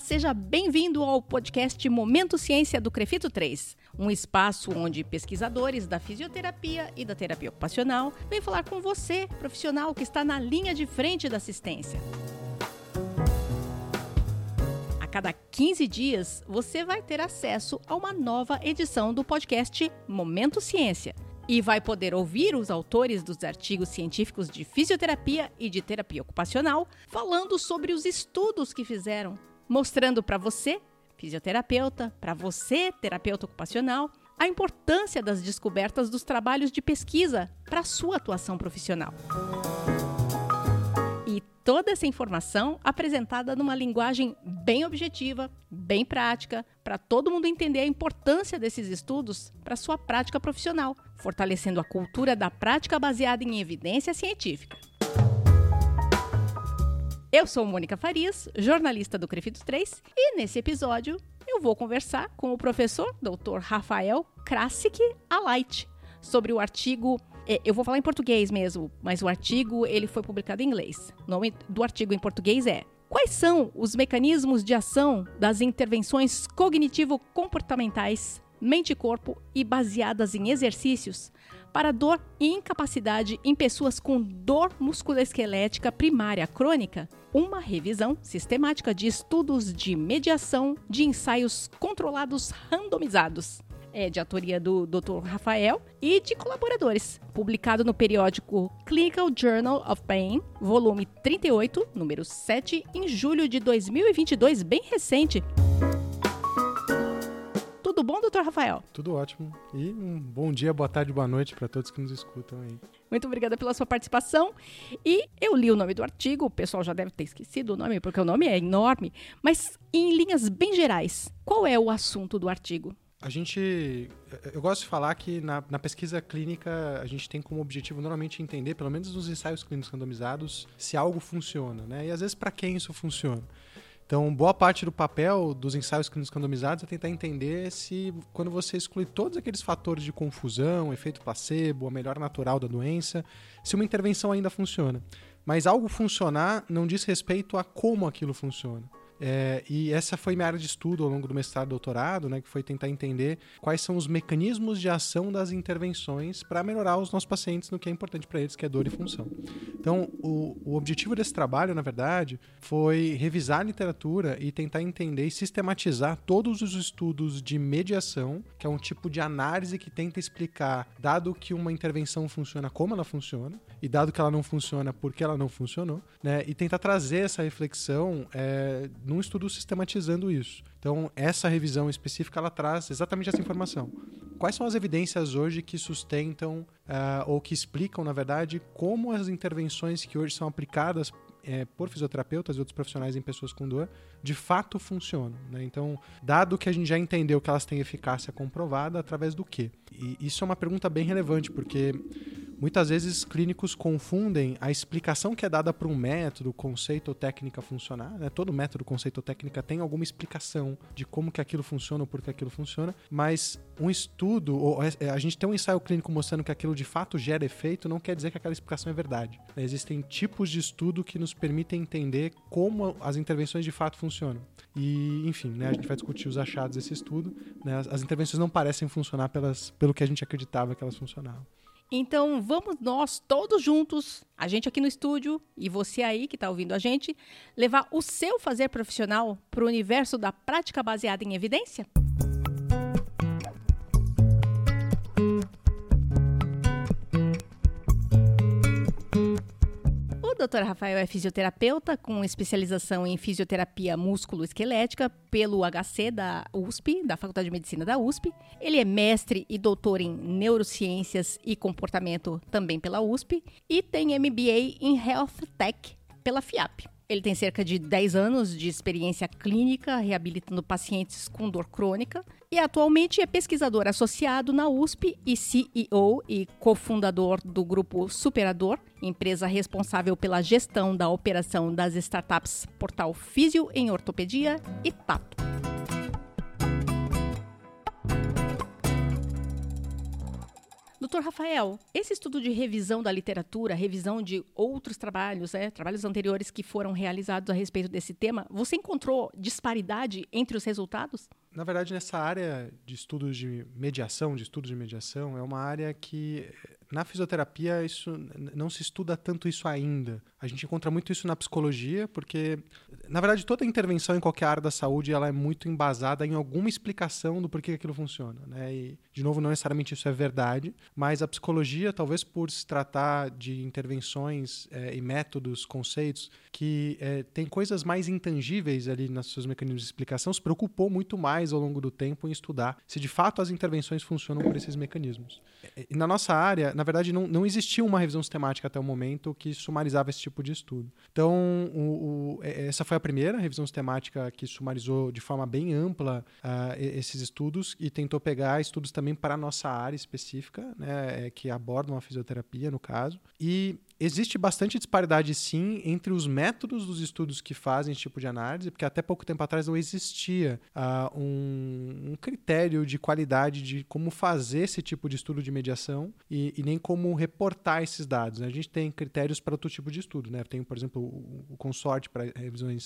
Seja bem-vindo ao podcast Momento Ciência do Crefito 3, um espaço onde pesquisadores da fisioterapia e da terapia ocupacional vêm falar com você, profissional que está na linha de frente da assistência. A cada 15 dias, você vai ter acesso a uma nova edição do podcast Momento Ciência e vai poder ouvir os autores dos artigos científicos de fisioterapia e de terapia ocupacional falando sobre os estudos que fizeram mostrando para você, fisioterapeuta, para você, terapeuta ocupacional, a importância das descobertas dos trabalhos de pesquisa para a sua atuação profissional. E toda essa informação apresentada numa linguagem bem objetiva, bem prática, para todo mundo entender a importância desses estudos para sua prática profissional, fortalecendo a cultura da prática baseada em evidência científica. Eu sou Mônica Farias, jornalista do Crefito 3, e nesse episódio eu vou conversar com o professor Dr. Rafael Krasik Alight sobre o artigo é, eu vou falar em português mesmo, mas o artigo ele foi publicado em inglês. O nome do artigo em português é Quais são os mecanismos de ação das intervenções cognitivo-comportamentais, mente-corpo e baseadas em exercícios para dor e incapacidade em pessoas com dor musculoesquelética primária crônica, uma revisão sistemática de estudos de mediação de ensaios controlados randomizados. É de autoria do Dr. Rafael e de colaboradores. Publicado no periódico Clinical Journal of Pain, volume 38, número 7, em julho de 2022, bem recente. Tudo bom, doutor Rafael? Tudo ótimo. E um bom dia, boa tarde, boa noite para todos que nos escutam aí. Muito obrigada pela sua participação. E eu li o nome do artigo, o pessoal já deve ter esquecido o nome, porque o nome é enorme, mas em linhas bem gerais, qual é o assunto do artigo? A gente. Eu gosto de falar que na, na, pesquisa clínica a gente tem como objetivo normalmente entender, pelo menos nos ensaios clínicos randomizados, se algo funciona, né? E às vezes para quem isso funciona. Então, boa parte do papel dos ensaios clínicos randomizados é tentar entender se, quando você exclui todos aqueles fatores de confusão, efeito placebo, a melhora natural da doença, se uma intervenção ainda funciona. Mas algo funcionar não diz respeito a como aquilo funciona. É, e essa foi minha área de estudo ao longo do mestrado e doutorado, né, que foi tentar entender quais são os mecanismos de ação das intervenções para melhorar os nossos pacientes no que é importante para eles, que é dor e função. Então, o, o objetivo desse trabalho, na verdade, foi revisar a literatura e tentar entender e sistematizar todos os estudos de mediação, que é um tipo de análise que tenta explicar, dado que uma intervenção funciona, como ela funciona, e dado que ela não funciona, por que ela não funcionou, né, e tentar trazer essa reflexão é, num estudo sistematizando isso. Então, essa revisão específica ela traz exatamente essa informação. Quais são as evidências hoje que sustentam uh, ou que explicam, na verdade, como as intervenções que hoje são aplicadas é, por fisioterapeutas e outros profissionais em pessoas com dor, de fato funcionam. Né? Então, dado que a gente já entendeu que elas têm eficácia comprovada, através do quê? E isso é uma pergunta bem relevante, porque Muitas vezes clínicos confundem a explicação que é dada para um método, conceito ou técnica funcionar. Né? Todo método, conceito ou técnica tem alguma explicação de como que aquilo funciona ou por que aquilo funciona, mas um estudo, ou é, a gente tem um ensaio clínico mostrando que aquilo de fato gera efeito, não quer dizer que aquela explicação é verdade. Existem tipos de estudo que nos permitem entender como as intervenções de fato funcionam. E, enfim, né, a gente vai discutir os achados desse estudo. Né? As intervenções não parecem funcionar pelas, pelo que a gente acreditava que elas funcionavam. Então vamos nós todos juntos, a gente aqui no estúdio e você aí que está ouvindo a gente, levar o seu fazer profissional para o universo da prática baseada em evidência? Dr. Rafael é fisioterapeuta com especialização em fisioterapia músculo-esquelética pelo HC da USP, da Faculdade de Medicina da USP. Ele é mestre e doutor em neurociências e comportamento também pela USP e tem MBA em Health Tech pela FIAP. Ele tem cerca de 10 anos de experiência clínica reabilitando pacientes com dor crônica e atualmente é pesquisador associado na USP e CEO e cofundador do grupo Superador, empresa responsável pela gestão da operação das startups Portal Físio em Ortopedia e Tato. Doutor Rafael, esse estudo de revisão da literatura, revisão de outros trabalhos, né, trabalhos anteriores que foram realizados a respeito desse tema, você encontrou disparidade entre os resultados? Na verdade, nessa área de estudos de mediação, de estudos de mediação, é uma área que na fisioterapia, isso não se estuda tanto isso ainda. A gente encontra muito isso na psicologia, porque, na verdade, toda intervenção em qualquer área da saúde ela é muito embasada em alguma explicação do porquê aquilo funciona. Né? E, de novo, não necessariamente isso é verdade, mas a psicologia, talvez por se tratar de intervenções é, e métodos, conceitos, que é, tem coisas mais intangíveis ali nos seus mecanismos de explicação, se preocupou muito mais ao longo do tempo em estudar se de fato as intervenções funcionam por esses mecanismos. E na nossa área, na verdade, não, não existia uma revisão sistemática até o momento que sumarizava esse tipo de estudo. Então, o, o, essa foi a primeira revisão sistemática que sumarizou de forma bem ampla uh, esses estudos e tentou pegar estudos também para a nossa área específica, né, é, que abordam a fisioterapia, no caso. E existe bastante disparidade, sim, entre os métodos dos estudos que fazem esse tipo de análise, porque até pouco tempo atrás não existia uh, um, um, critério de qualidade de como fazer esse tipo de estudo de mediação e, e nem como reportar esses dados. Né? A gente tem critérios para outro tipo de estudo. Né? Tem, por exemplo, o, o consorte para revisões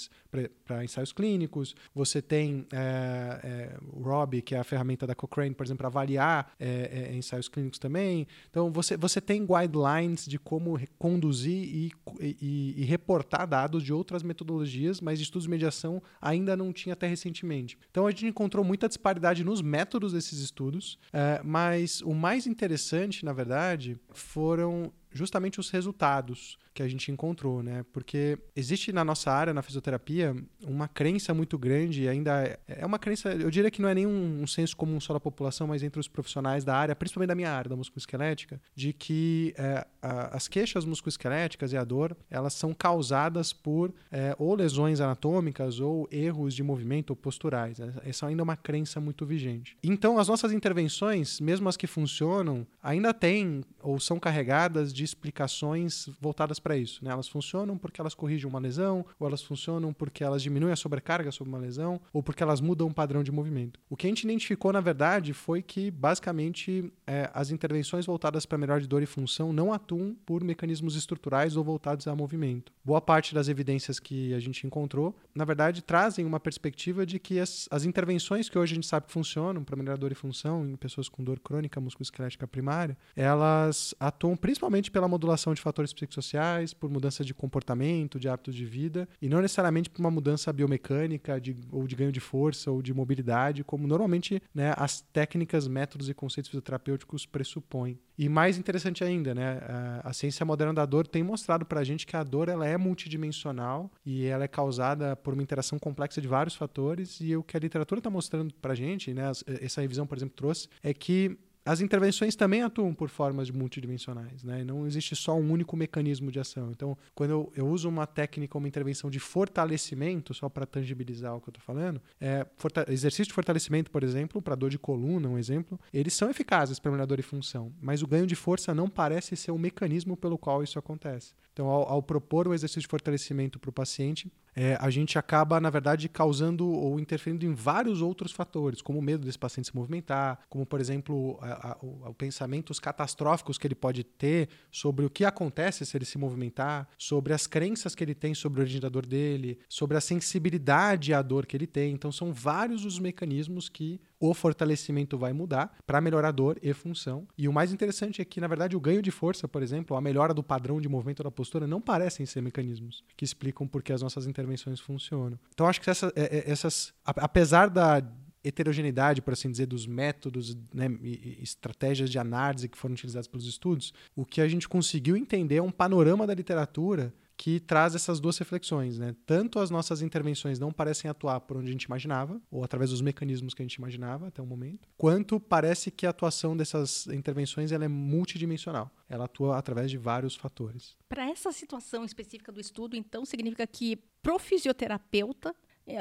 para ensaios clínicos, você tem é, é, o ROB, que é a ferramenta da Cochrane, por exemplo, para avaliar é, ensaios clínicos também. Então, você, você tem guidelines de como conduzir e, e, e, reportar dados de outras metodologias, mas estudos de mediação ainda não tinha até recentemente. Então a gente encontrou muita disparidade nos métodos desses estudos, é, mas o mais interessante, na verdade, foram justamente os resultados que a gente encontrou, né? Porque existe na nossa área, na fisioterapia, uma crença muito grande, ainda é, é uma crença, eu diria que não é nem um, um senso comum só da população, mas entre os profissionais da área, principalmente da minha área, da musculoesquelética, de que é, a, as queixas musculoesqueléticas e a dor, elas são causadas por é, ou lesões anatômicas ou erros de movimento ou posturais. Né? Essa ainda é uma crença muito vigente. Então, as nossas intervenções, mesmo as que funcionam, ainda têm ou são carregadas de explicações voltadas para isso. Né? Elas funcionam porque elas corrigem uma lesão, ou elas funcionam porque elas diminuem a sobrecarga sobre uma lesão, ou porque elas mudam o padrão de movimento. O que a gente identificou, na verdade, foi que, basicamente, é, as intervenções voltadas para melhor de dor e função não atuam por mecanismos estruturais ou voltados a movimento. Boa parte das evidências que a gente encontrou, na verdade, trazem uma perspectiva de que as, as intervenções que hoje a gente sabe que funcionam para melhorar dor e função em pessoas com dor crônica musculoesquelética primária, elas atuam principalmente pela modulação de fatores psicossociais, por mudança de comportamento, de hábitos de vida, e não necessariamente por uma mudança biomecânica de, ou de ganho de força ou de mobilidade, como normalmente né, as técnicas, métodos e conceitos fisioterapêuticos pressupõem. E mais interessante ainda, né, a, a ciência moderna da dor tem mostrado para a gente que a dor ela é multidimensional e ela é causada por uma interação complexa de vários fatores, e o que a literatura está mostrando para a gente, né, essa revisão, por exemplo, trouxe, é que as intervenções também atuam por formas multidimensionais, né? Não existe só um único mecanismo de ação. Então, quando eu, eu uso uma técnica, uma intervenção de fortalecimento, só para tangibilizar o que eu estou falando, é, exercício de fortalecimento, por exemplo, para dor de coluna, um exemplo, eles são eficazes para melhorar dor e função, mas o ganho de força não parece ser o mecanismo pelo qual isso acontece. Então, ao, ao propor o exercício de fortalecimento para o paciente, é, a gente acaba, na verdade, causando ou interferindo em vários outros fatores, como o medo desse paciente se movimentar, como, por exemplo, o pensamentos catastróficos que ele pode ter sobre o que acontece se ele se movimentar, sobre as crenças que ele tem sobre o originador dele, sobre a sensibilidade à dor que ele tem. Então, são vários os mecanismos que o fortalecimento vai mudar para melhorar dor e função. E o mais interessante é que, na verdade, o ganho de força, por exemplo, a melhora do padrão de movimento da postura, não parecem ser mecanismos que explicam por que as nossas intervenções funcionam. Então, acho que essa, é, é, essas, apesar da heterogeneidade, por assim dizer, dos métodos né, e estratégias de análise que foram utilizados pelos estudos, o que a gente conseguiu entender é um panorama da literatura que traz essas duas reflexões, né? Tanto as nossas intervenções não parecem atuar por onde a gente imaginava, ou através dos mecanismos que a gente imaginava até o momento, quanto parece que a atuação dessas intervenções ela é multidimensional. Ela atua através de vários fatores. Para essa situação específica do estudo, então, significa que pro fisioterapeuta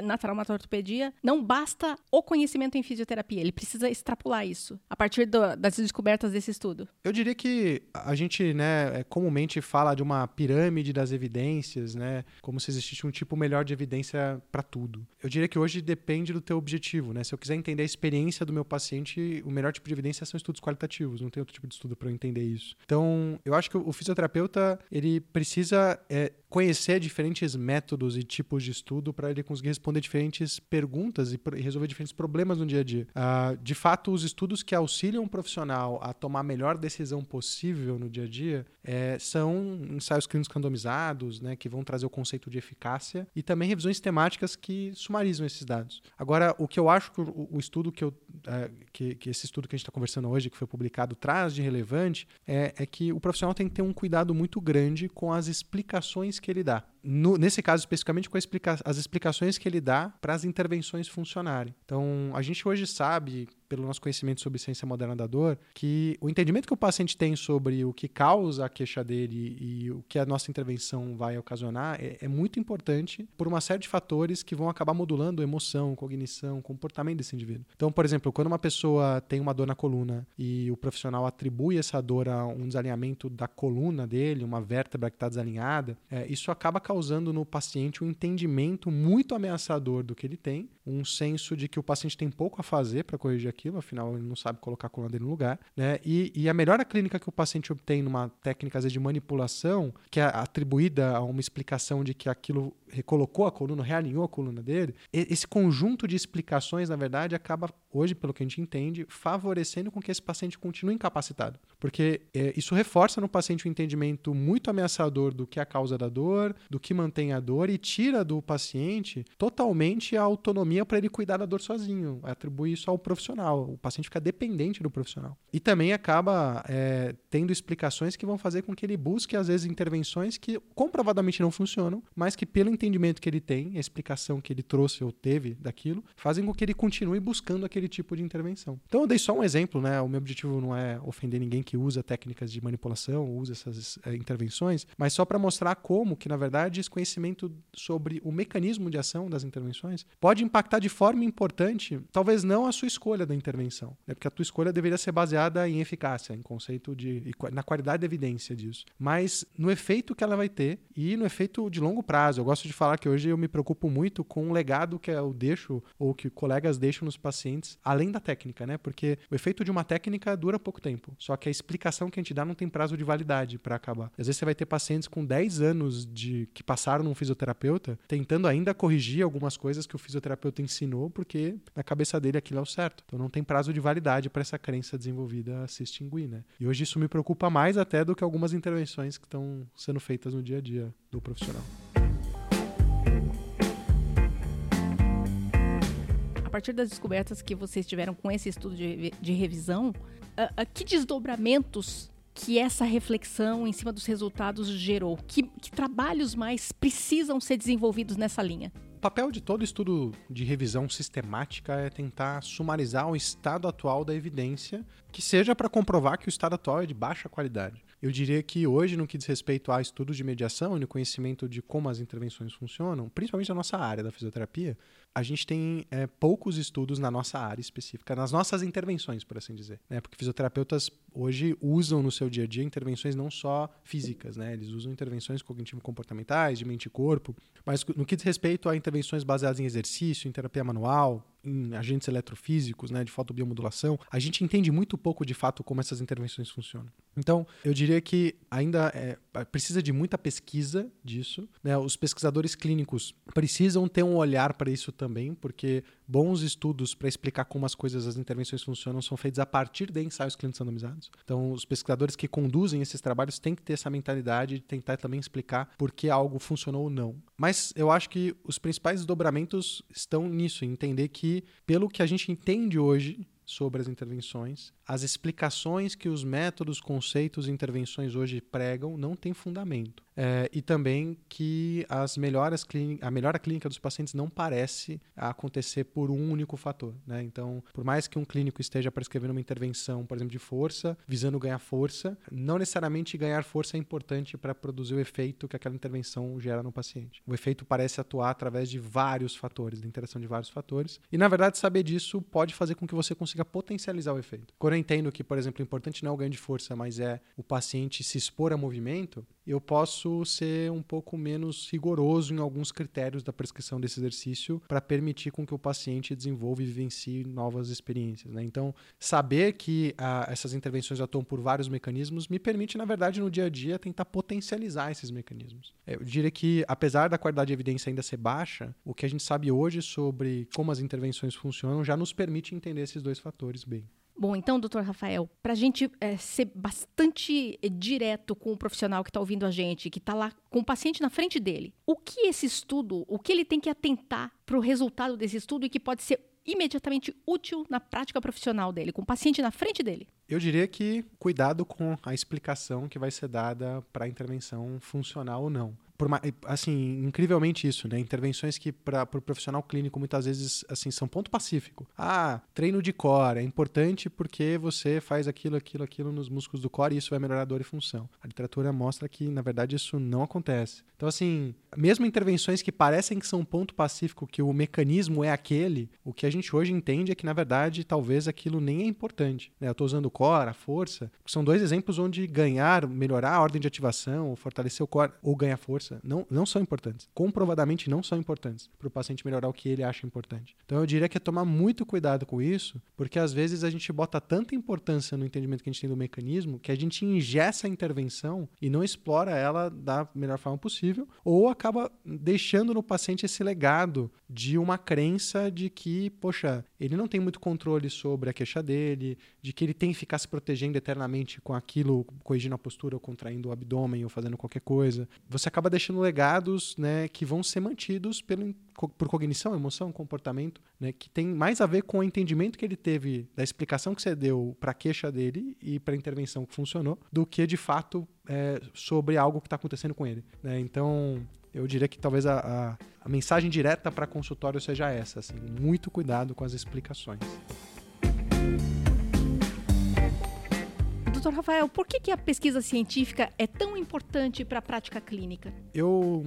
na traumatortopedia, não basta o conhecimento em fisioterapia, ele precisa extrapolar isso a partir do, das descobertas desse estudo. Eu diria que a gente, né, é, comumente fala de uma pirâmide das evidências, né, como se existisse um tipo melhor de evidência para tudo. Eu diria que hoje depende do teu objetivo, né? Se eu quiser entender a experiência do meu paciente, o melhor tipo de evidência são estudos qualitativos, não tem outro tipo de estudo para eu entender isso. Então, eu acho que o fisioterapeuta, ele precisa é, conhecer diferentes métodos e tipos de estudo para ele conseguir responder diferentes perguntas e resolver diferentes problemas no dia a dia. Uh, de fato, os estudos que auxiliam um profissional a tomar a melhor decisão possível no dia a dia é, são ensaios clínicos randomizados, né, que vão trazer o conceito de eficácia e também revisões temáticas que sumarizam esses dados. Agora, o que eu acho que o, o estudo que, eu, uh, que, que, esse estudo que a gente está conversando hoje, que foi publicado, traz de relevante é, é que o profissional tem que ter um cuidado muito grande com as explicações que ele dá. No, nesse caso, especificamente, com explica as explicações que ele dá para as intervenções funcionarem. Então, a gente hoje sabe, pelo nosso conhecimento sobre ciência moderna da dor, que o entendimento que o paciente tem sobre o que causa a queixa dele e o que a nossa intervenção vai ocasionar é, é muito importante por uma série de fatores que vão acabar modulando emoção, cognição, comportamento desse indivíduo. Então, por exemplo, quando uma pessoa tem uma dor na coluna e o profissional atribui essa dor a um desalinhamento da coluna dele, uma vértebra que está desalinhada, é, isso acaba causando no paciente um entendimento muito ameaçador do que ele tem, um senso de que o paciente tem pouco a fazer para corrigir aquilo, afinal ele não sabe colocar a coluna dele no lugar, né? E, e a melhora clínica que o paciente obtém numa técnica vezes, de manipulação, que é atribuída a uma explicação de que aquilo recolocou a coluna, realinhou a coluna dele, esse conjunto de explicações, na verdade, acaba hoje, pelo que a gente entende, favorecendo com que esse paciente continue incapacitado. Porque é, isso reforça no paciente um entendimento muito ameaçador do que é a causa da dor, do que mantém a dor e tira do paciente totalmente a autonomia para ele cuidar da dor sozinho, atribui isso ao profissional. O paciente fica dependente do profissional. E também acaba é, tendo explicações que vão fazer com que ele busque, às vezes, intervenções que comprovadamente não funcionam, mas que, pelo entendimento que ele tem, a explicação que ele trouxe ou teve daquilo, fazem com que ele continue buscando aquele tipo de intervenção. Então, eu dei só um exemplo, né? O meu objetivo não é ofender ninguém que usa técnicas de manipulação, usa essas é, intervenções, mas só para mostrar como que, na verdade, esse conhecimento sobre o mecanismo de ação das intervenções pode impactar de forma importante, talvez não a sua escolha da intervenção, né? porque a tua escolha deveria ser baseada em eficácia, em conceito de na qualidade da evidência disso, mas no efeito que ela vai ter e no efeito de longo prazo. Eu gosto de falar que hoje eu me preocupo muito com o legado que eu deixo ou que colegas deixam nos pacientes, além da técnica, né? Porque o efeito de uma técnica dura pouco tempo. Só que a explicação que a gente dá não tem prazo de validade para acabar. Às vezes você vai ter pacientes com 10 anos de que passaram num fisioterapeuta tentando ainda corrigir algumas coisas que o fisioterapeuta ensinou, porque na cabeça dele aquilo é o certo. Então não tem prazo de validade para essa crença desenvolvida se extinguir, né? E hoje isso me preocupa mais até do que algumas intervenções que estão sendo feitas no dia a dia do profissional. a partir das descobertas que vocês tiveram com esse estudo de, de revisão, que desdobramentos que essa reflexão em cima dos resultados gerou? Que, que trabalhos mais precisam ser desenvolvidos nessa linha? O papel de todo estudo de revisão sistemática é tentar sumarizar o estado atual da evidência, que seja para comprovar que o estado atual é de baixa qualidade. Eu diria que hoje, no que diz respeito a estudos de mediação e no conhecimento de como as intervenções funcionam, principalmente na nossa área da fisioterapia, a gente tem é, poucos estudos na nossa área específica, nas nossas intervenções, por assim dizer. Né? Porque fisioterapeutas hoje usam no seu dia a dia intervenções não só físicas, né? eles usam intervenções cognitivo-comportamentais, de mente e corpo, mas no que diz respeito a intervenções baseadas em exercício, em terapia manual, em agentes eletrofísicos, né, de fotobiomodulação, a gente entende muito pouco de fato como essas intervenções funcionam. Então, eu diria que ainda é, precisa de muita pesquisa disso. Né? Os pesquisadores clínicos precisam ter um olhar para isso também, porque bons estudos para explicar como as coisas, as intervenções funcionam, são feitos a partir de ensaios clínicos randomizados. Então, os pesquisadores que conduzem esses trabalhos têm que ter essa mentalidade de tentar também explicar por que algo funcionou ou não. Mas eu acho que os principais desdobramentos estão nisso, em entender que, pelo que a gente entende hoje sobre as intervenções. As explicações que os métodos, conceitos e intervenções hoje pregam não têm fundamento. É, e também que as melhoras a melhora clínica dos pacientes não parece acontecer por um único fator. Né? Então, por mais que um clínico esteja prescrevendo uma intervenção, por exemplo, de força, visando ganhar força, não necessariamente ganhar força é importante para produzir o efeito que aquela intervenção gera no paciente. O efeito parece atuar através de vários fatores, da interação de vários fatores. E, na verdade, saber disso pode fazer com que você consiga potencializar o efeito. Quando eu entendo que, por exemplo, o importante não é o ganho de força, mas é o paciente se expor a movimento, eu posso ser um pouco menos rigoroso em alguns critérios da prescrição desse exercício para permitir com que o paciente desenvolva e vivencie novas experiências. Né? Então, saber que ah, essas intervenções atuam por vários mecanismos me permite, na verdade, no dia a dia, tentar potencializar esses mecanismos. Eu diria que, apesar da qualidade de evidência ainda ser baixa, o que a gente sabe hoje sobre como as intervenções funcionam já nos permite entender esses dois fatores bem. Bom, então, doutor Rafael, para a gente é, ser bastante eh, direto com o profissional que está ouvindo a gente, que está lá com o paciente na frente dele, o que esse estudo, o que ele tem que atentar para o resultado desse estudo e que pode ser imediatamente útil na prática profissional dele, com o paciente na frente ddele? Eu diria que cuidado com a explicação que vai ser dada para a intervenção funcional ou não por, assim, incrivelmente isso, né? Intervenções que para o pro profissional clínico muitas vezes assim são ponto pacífico. Ah, treino de core é importante porque você faz aquilo, aquilo, aquilo nos músculos do core e isso vai melhorar a dor e função. A literatura mostra que na verdade isso não acontece. Então assim, mesmo intervenções que parecem que são ponto pacífico, que o mecanismo é aquele, o que a gente hoje entende é que na verdade talvez aquilo nem é importante. Né? Eu estou usando o core, a força, são dois exemplos onde ganhar, melhorar a ordem de ativação, ou fortalecer o core ou ganhar força não, não são importantes. Comprovadamente não são importantes para o paciente melhorar o que ele acha importante. Então eu diria que é tomar muito cuidado com isso, porque às vezes a gente bota tanta importância no entendimento que a gente tem do mecanismo que a gente ingessa a intervenção e não explora ela da melhor forma possível, ou acaba deixando no paciente esse legado de uma crença de que, poxa, ele não tem muito controle sobre a queixa dele, de que ele tem que ficar se protegendo eternamente com aquilo, corrigindo a postura ou contraindo o abdômen ou fazendo qualquer coisa. Você acaba deixando legados né, que vão ser mantidos pelo, por cognição, emoção, comportamento, né, que tem mais a ver com o entendimento que ele teve da explicação que você deu para a queixa dele e para a intervenção que funcionou, do que de fato é, sobre algo que está acontecendo com ele. Né? Então, eu diria que talvez a, a, a mensagem direta para consultório seja essa: assim, muito cuidado com as explicações. Doutor Rafael, por que, que a pesquisa científica é tão importante para a prática clínica? Eu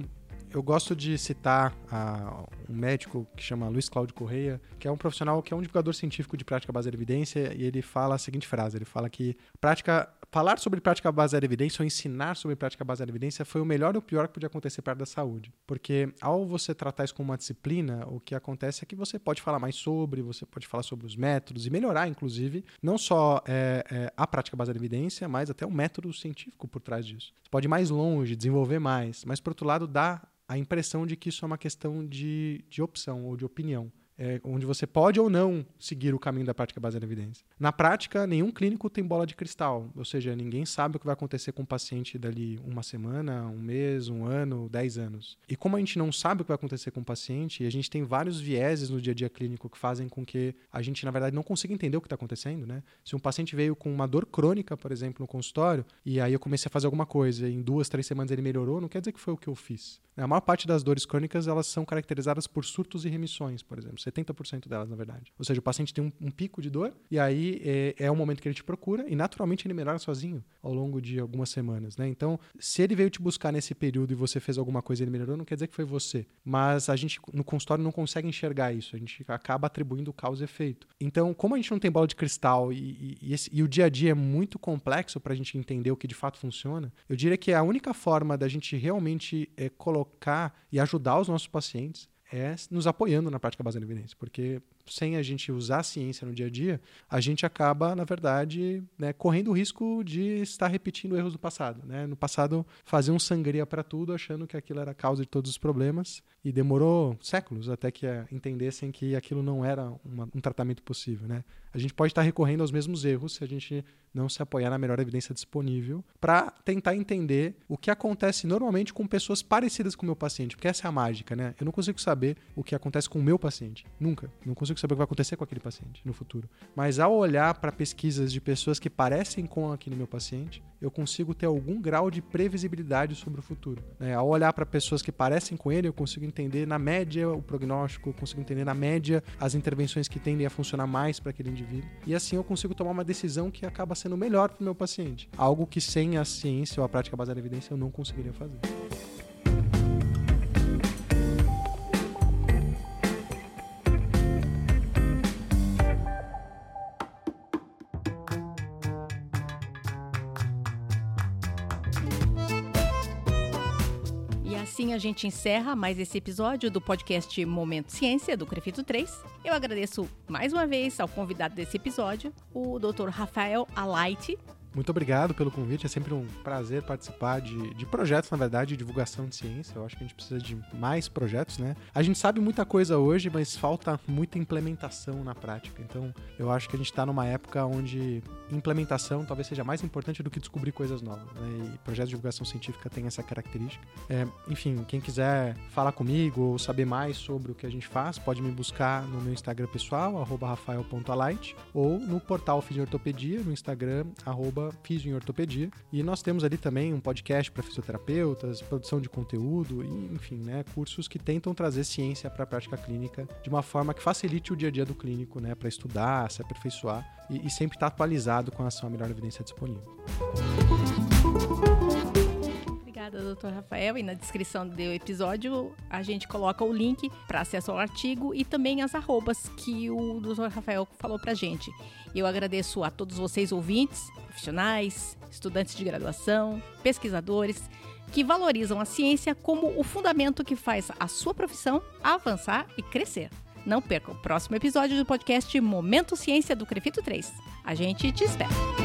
eu gosto de citar uh, um médico que chama Luiz Cláudio Correia, que é um profissional que é um divulgador científico de prática baseada em evidência, e ele fala a seguinte frase: ele fala que prática, falar sobre prática baseada em evidência ou ensinar sobre prática baseada em evidência foi o melhor ou pior que podia acontecer a da saúde. Porque ao você tratar isso como uma disciplina, o que acontece é que você pode falar mais sobre, você pode falar sobre os métodos e melhorar, inclusive, não só é, é, a prática baseada em evidência, mas até o método científico por trás disso. Você pode ir mais longe, desenvolver mais, mas por outro lado, dá a impressão de que isso é uma questão de, de opção ou de opinião é, onde você pode ou não seguir o caminho da prática baseada em evidência. Na prática, nenhum clínico tem bola de cristal, ou seja, ninguém sabe o que vai acontecer com o paciente dali uma semana, um mês, um ano, dez anos. E como a gente não sabe o que vai acontecer com o paciente, e a gente tem vários vieses no dia a dia clínico que fazem com que a gente, na verdade, não consiga entender o que está acontecendo, né? Se um paciente veio com uma dor crônica, por exemplo, no consultório, e aí eu comecei a fazer alguma coisa, e em duas, três semanas ele melhorou, não quer dizer que foi o que eu fiz. A maior parte das dores crônicas, elas são caracterizadas por surtos e remissões, por exemplo. 70% delas, na verdade. Ou seja, o paciente tem um, um pico de dor e aí é, é, o momento que ele te procura e naturalmente ele melhora sozinho ao longo de algumas semanas, né? Então, se ele veio te buscar nesse período e você fez alguma coisa e ele melhorou, não quer dizer que foi você. Mas a gente no consultório não consegue enxergar isso. A gente acaba atribuindo causa e efeito. Então, como a gente não tem bola de cristal e, e, esse, e o dia a dia é muito complexo para a gente entender o que de fato funciona, eu diria que a única forma da gente realmente é, colocar e ajudar os nossos pacientes é nos apoiando na prática baseada em evidência, porque sem a gente usar a ciência no dia a dia, a gente acaba, na verdade, né, correndo o risco de estar repetindo erros do passado. Né? No passado, fazer um sangria para tudo, achando que aquilo era a causa de todos os problemas, e demorou séculos até que entendessem que aquilo não era uma, um tratamento possível. Né? A gente pode estar recorrendo aos mesmos erros se a gente não se apoiar na melhor evidência disponível para tentar entender o que acontece normalmente com pessoas parecidas com o meu paciente, porque essa é a mágica, né? Eu não consigo saber o que acontece com o meu paciente, nunca, não consigo consigo saber o que vai acontecer com aquele paciente no futuro. Mas ao olhar para pesquisas de pessoas que parecem com aquele meu paciente, eu consigo ter algum grau de previsibilidade sobre o futuro. É, ao olhar para pessoas que parecem com ele, eu consigo entender na média o prognóstico, eu consigo entender na média as intervenções que tendem a funcionar mais para aquele indivíduo. E assim eu consigo tomar uma decisão que acaba sendo melhor para o meu paciente. Algo que sem a ciência ou a prática baseada em evidência eu não conseguiria fazer. A gente encerra mais esse episódio do podcast Momento Ciência do Crefito 3. Eu agradeço mais uma vez ao convidado desse episódio, o Dr. Rafael Alaite, muito obrigado pelo convite, é sempre um prazer participar de, de projetos, na verdade, de divulgação de ciência. Eu acho que a gente precisa de mais projetos, né? A gente sabe muita coisa hoje, mas falta muita implementação na prática. Então, eu acho que a gente está numa época onde implementação talvez seja mais importante do que descobrir coisas novas. Né? E projetos de divulgação científica tem essa característica. É, enfim, quem quiser falar comigo ou saber mais sobre o que a gente faz, pode me buscar no meu Instagram pessoal, rafael.alight, ou no portal Fisiortopedia, no Instagram, arroba arroba Ortopedia. E nós temos ali também um podcast para fisioterapeutas, produção de conteúdo e, enfim, né, cursos que tentam trazer ciência para a prática clínica de uma forma que facilite o dia a dia do clínico, né, para estudar, se aperfeiçoar e, e sempre estar tá atualizado com relação à melhor evidência disponível. Obrigada, doutor Rafael. E na descrição do episódio a gente coloca o link para acesso ao artigo e também as arrobas que o doutor Rafael falou para gente. Eu agradeço a todos vocês ouvintes, profissionais, estudantes de graduação, pesquisadores que valorizam a ciência como o fundamento que faz a sua profissão avançar e crescer. Não perca o próximo episódio do podcast Momento Ciência do Crefito 3. A gente te espera.